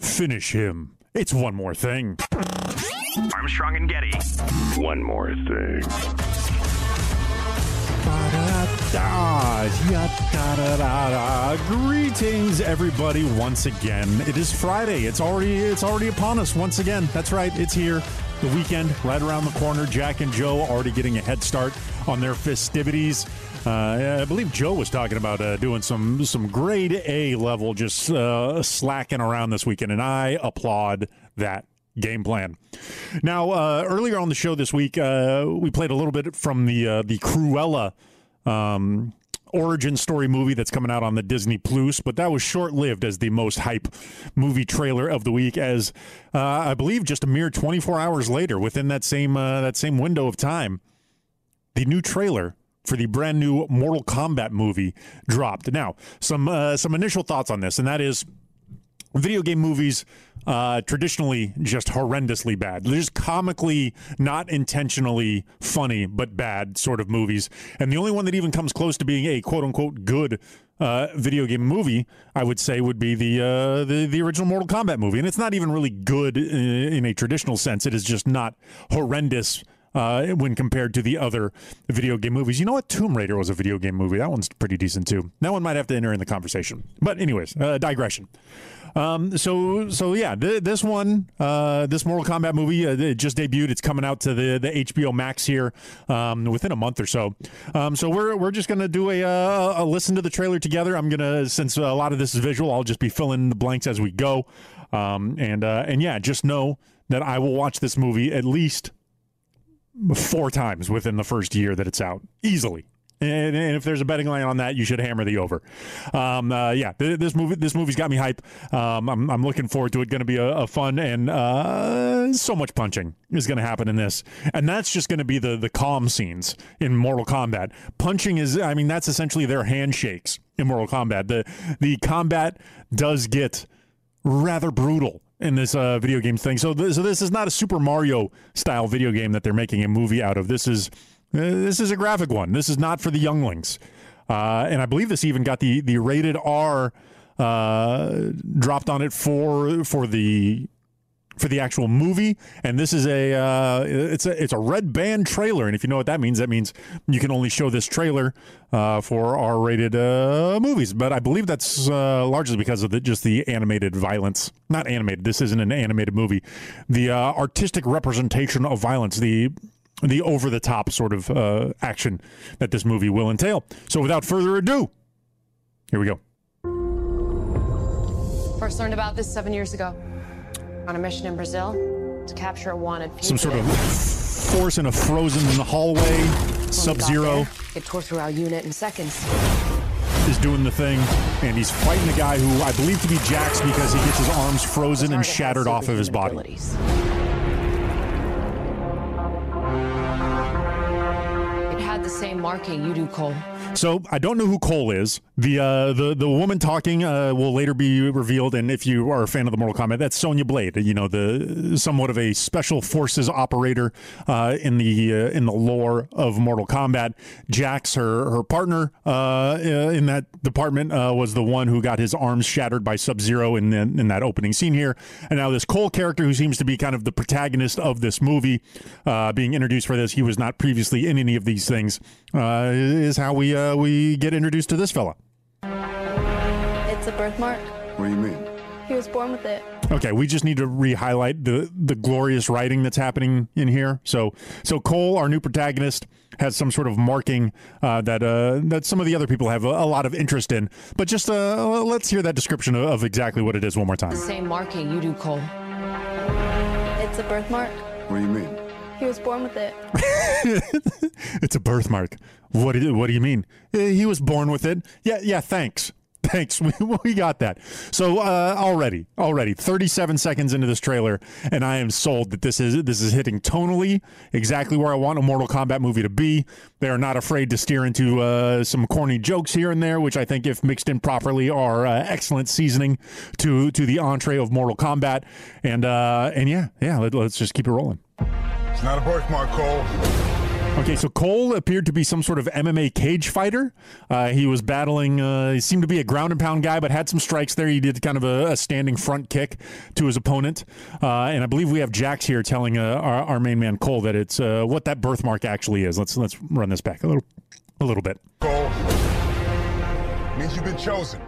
Finish him. It's one more thing. Armstrong and Getty. One more thing. Greetings, everybody, once again. It is Friday. It's already it's already upon us once again. That's right. It's here. The weekend right around the corner. Jack and Joe already getting a head start on their festivities. Uh, I believe Joe was talking about uh, doing some some grade A level, just uh, slacking around this weekend, and I applaud that game plan. Now, uh, earlier on the show this week, uh, we played a little bit from the uh, the Cruella. Um, origin story movie that's coming out on the Disney Plus, but that was short lived as the most hype movie trailer of the week. As uh, I believe, just a mere 24 hours later, within that same uh, that same window of time, the new trailer for the brand new Mortal Kombat movie dropped. Now, some uh, some initial thoughts on this, and that is video game movies uh, traditionally just horrendously bad. They're just comically, not intentionally funny, but bad sort of movies. And the only one that even comes close to being a quote unquote good uh, video game movie, I would say, would be the, uh, the the original Mortal Kombat movie. And it's not even really good in, in a traditional sense. It is just not horrendous uh, when compared to the other video game movies. You know what? Tomb Raider was a video game movie. That one's pretty decent too. That one might have to enter in the conversation. But anyways, uh, digression. Um, so so yeah, th- this one, uh, this Mortal Kombat movie, uh, it just debuted. It's coming out to the the HBO Max here um, within a month or so. Um, so we're we're just gonna do a, uh, a listen to the trailer together. I'm gonna since a lot of this is visual, I'll just be filling in the blanks as we go. Um, and uh, and yeah, just know that I will watch this movie at least four times within the first year that it's out, easily. And, and, if there's a betting line on that, you should hammer the over. Um, uh, yeah, this movie this movie's got me hype. Um, I'm, I'm looking forward to it. Going to be a, a, fun and uh, so much punching is going to happen in this, and that's just going to be the the calm scenes in Mortal Kombat. Punching is, I mean, that's essentially their handshakes in Mortal Kombat. The the combat does get rather brutal in this uh, video game thing. So, so this is not a Super Mario style video game that they're making a movie out of. This is uh, this is a graphic one. This is not for the younglings. Uh, and I believe this even got the the rated R uh, dropped on it for for the for the actual movie, and this is a uh, it's a it's a red band trailer, and if you know what that means, that means you can only show this trailer uh, for R-rated uh, movies. But I believe that's uh, largely because of the, just the animated violence. Not animated. This isn't an animated movie. The uh, artistic representation of violence. The the over the top sort of uh, action that this movie will entail. So without further ado, here we go. First learned about this seven years ago. On a mission in Brazil to capture a wanted Some sort of force in a frozen hallway. Sub-Zero. It tore through our unit in seconds. is doing the thing, and he's fighting the guy who I believe to be Jax because he gets his arms frozen and shattered off of his body. abilities. It had the same marking you do, Cole. So I don't know who Cole is. The uh, the the woman talking uh, will later be revealed, and if you are a fan of the Mortal Kombat, that's Sonya Blade. You know, the somewhat of a special forces operator uh, in the uh, in the lore of Mortal Kombat. Jax, her her partner uh, in that department, uh, was the one who got his arms shattered by Sub Zero in, in in that opening scene here. And now this Cole character, who seems to be kind of the protagonist of this movie, uh, being introduced for this. He was not previously in any of these things. Uh, is how we uh, we get introduced to this fella. It's a birthmark. What do you mean? He was born with it. Okay, we just need to re-highlight the the glorious writing that's happening in here. So so Cole, our new protagonist, has some sort of marking uh, that uh, that some of the other people have a, a lot of interest in. But just uh, let's hear that description of, of exactly what it is one more time. The same marking you do, Cole. It's a birthmark. What do you mean? He was born with it. it's a birthmark. What do you, what do you mean? Eh, He was born with it. Yeah, yeah. Thanks. Thanks. We, we got that. So uh, already, already, 37 seconds into this trailer, and I am sold that this is this is hitting tonally exactly where I want a Mortal Kombat movie to be. They are not afraid to steer into uh, some corny jokes here and there, which I think, if mixed in properly, are uh, excellent seasoning to to the entree of Mortal Kombat. And uh, and yeah, yeah. Let, let's just keep it rolling. It's not a birthmark, Cole. Okay, so Cole appeared to be some sort of MMA cage fighter. Uh, he was battling, uh, he seemed to be a ground and pound guy, but had some strikes there. He did kind of a, a standing front kick to his opponent. Uh, and I believe we have Jax here telling uh, our, our main man Cole that it's uh, what that birthmark actually is. Let's let's run this back a little, a little bit. Cole. Means you've been chosen.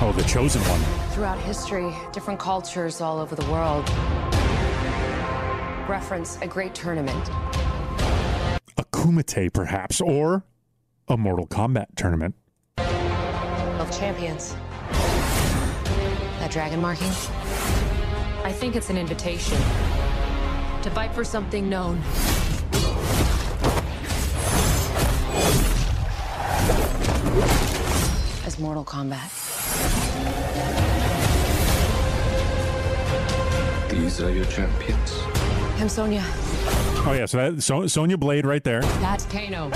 Oh, the chosen one. Throughout history, different cultures all over the world reference a great tournament. A Kumite, perhaps, or a Mortal Kombat tournament. of champions. That dragon marking? I think it's an invitation to fight for something known. As Mortal Kombat. These are your champions. I'm Sonya. Oh yeah, so that so, Sonya Blade right there. That's Kano.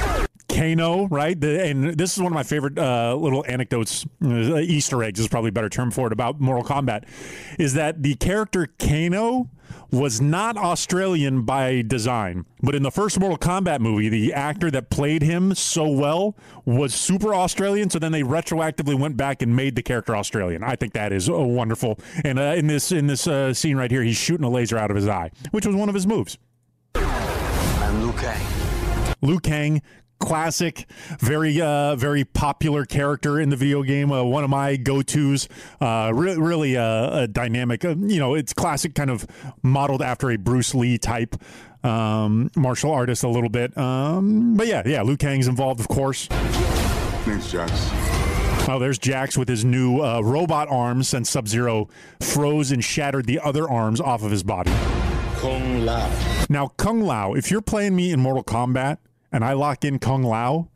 Kano, right? The, and this is one of my favorite uh, little anecdotes, uh, Easter eggs is probably a better term for it about Mortal Kombat, is that the character Kano was not Australian by design, but in the first Mortal Kombat movie, the actor that played him so well was super Australian. So then they retroactively went back and made the character Australian. I think that is uh, wonderful. And uh, in this in this uh, scene right here, he's shooting a laser out of his eye, which was one of his moves. I'm Liu Kang. Liu Kang, classic, very uh, very popular character in the video game. Uh, one of my go tos. Uh, re- really a, a dynamic. Uh, you know, it's classic, kind of modeled after a Bruce Lee type um, martial artist a little bit. Um, but yeah, yeah, Liu Kang's involved, of course. Thanks, Jax. Oh, there's Jax with his new uh, robot arms since Sub Zero froze and shattered the other arms off of his body. Kung Lao. Now, Kung Lao, if you're playing me in Mortal Kombat and I lock in Kung Lao,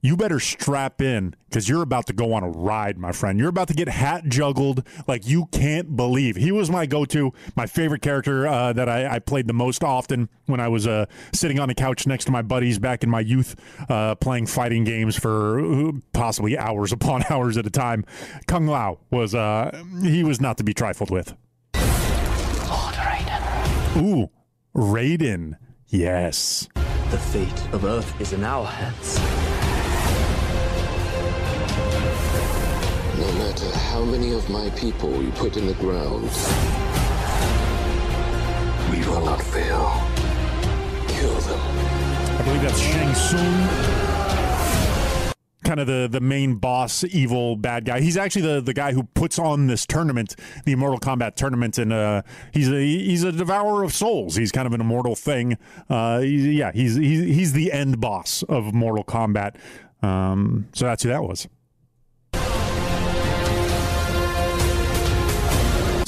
you better strap in because you're about to go on a ride, my friend. You're about to get hat juggled like you can't believe. He was my go to, my favorite character uh, that I, I played the most often when I was uh, sitting on the couch next to my buddies back in my youth, uh, playing fighting games for uh, possibly hours upon hours at a time. Kung Lao was, uh, he was not to be trifled with. Lord Raiden. Ooh, Raiden. Yes. The fate of Earth is in our hands. No matter how many of my people you put in the ground, we will not fail. Kill them. I believe that's Shang Tsung. Kind of the, the main boss, evil bad guy. He's actually the, the guy who puts on this tournament, the Immortal Kombat tournament, and uh, he's a he's a devourer of souls. He's kind of an immortal thing. Uh, yeah, he's, he's he's the end boss of Mortal Kombat. Um, so that's who that was.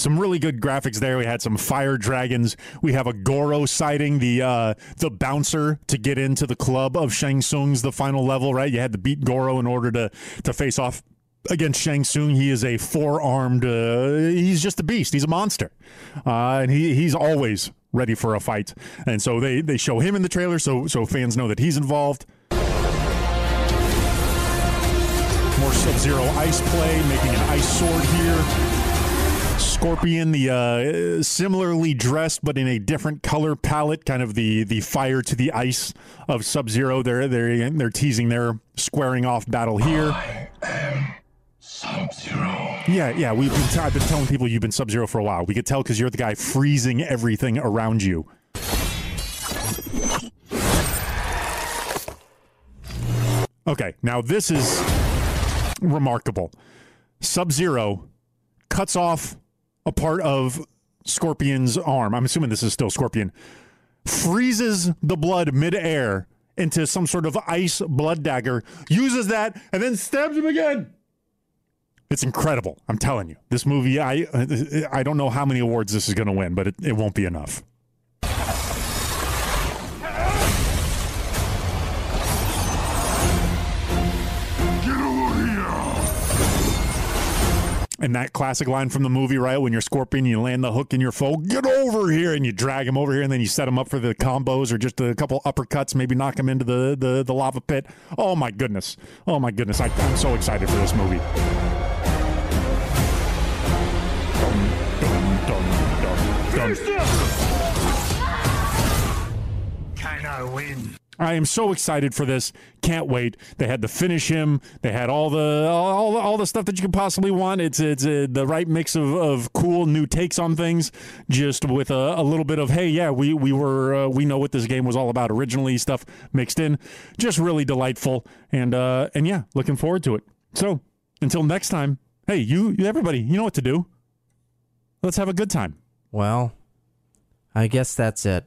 Some really good graphics there. We had some fire dragons. We have a Goro sighting the uh, the bouncer to get into the club of Shang Tsung's the final level. Right, you had to beat Goro in order to to face off against Shang Tsung. He is a four armed. Uh, he's just a beast. He's a monster, uh, and he he's always ready for a fight. And so they they show him in the trailer, so so fans know that he's involved. More Sub Zero ice play, making an ice sword here. Scorpion, the uh, similarly dressed but in a different color palette, kind of the the fire to the ice of Sub Zero. They're they're they're teasing their squaring off battle here. Sub Zero. Yeah, yeah. We've been t- I've been telling people you've been Sub Zero for a while. We could tell because you're the guy freezing everything around you. Okay, now this is remarkable. Sub Zero cuts off a part of Scorpion's arm. I'm assuming this is still Scorpion. Freezes the blood midair into some sort of ice blood dagger, uses that, and then stabs him again. It's incredible. I'm telling you. This movie, I I don't know how many awards this is going to win, but it, it won't be enough. And that classic line from the movie, right? When you're Scorpion, you land the hook in your foe, get over here, and you drag him over here, and then you set him up for the combos or just a couple uppercuts, maybe knock him into the, the, the lava pit. Oh my goodness. Oh my goodness. I, I'm so excited for this movie. Dun, dun, dun, dun. Can I win? I am so excited for this. Can't wait. They had to finish him. They had all the all, all the stuff that you could possibly want. It's it's uh, the right mix of, of cool new takes on things, just with a, a little bit of hey, yeah, we we were uh, we know what this game was all about originally. Stuff mixed in, just really delightful. And uh, and yeah, looking forward to it. So until next time, hey, you everybody, you know what to do. Let's have a good time. Well, I guess that's it.